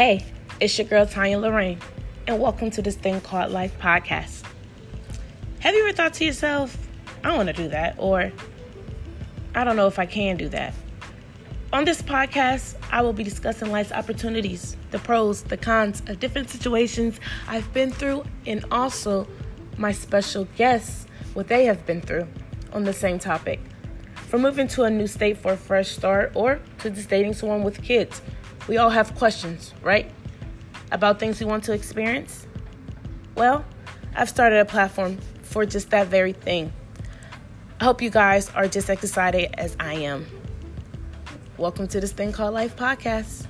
Hey, it's your girl Tanya Lorraine, and welcome to this thing called Life Podcast. Have you ever thought to yourself, I want to do that, or I don't know if I can do that? On this podcast, I will be discussing life's opportunities, the pros, the cons of different situations I've been through, and also my special guests, what they have been through on the same topic. From moving to a new state for a fresh start or to just dating someone with kids we all have questions, right? About things we want to experience? Well, I've started a platform for just that very thing. I hope you guys are just as excited as I am. Welcome to this thing called Life Podcast.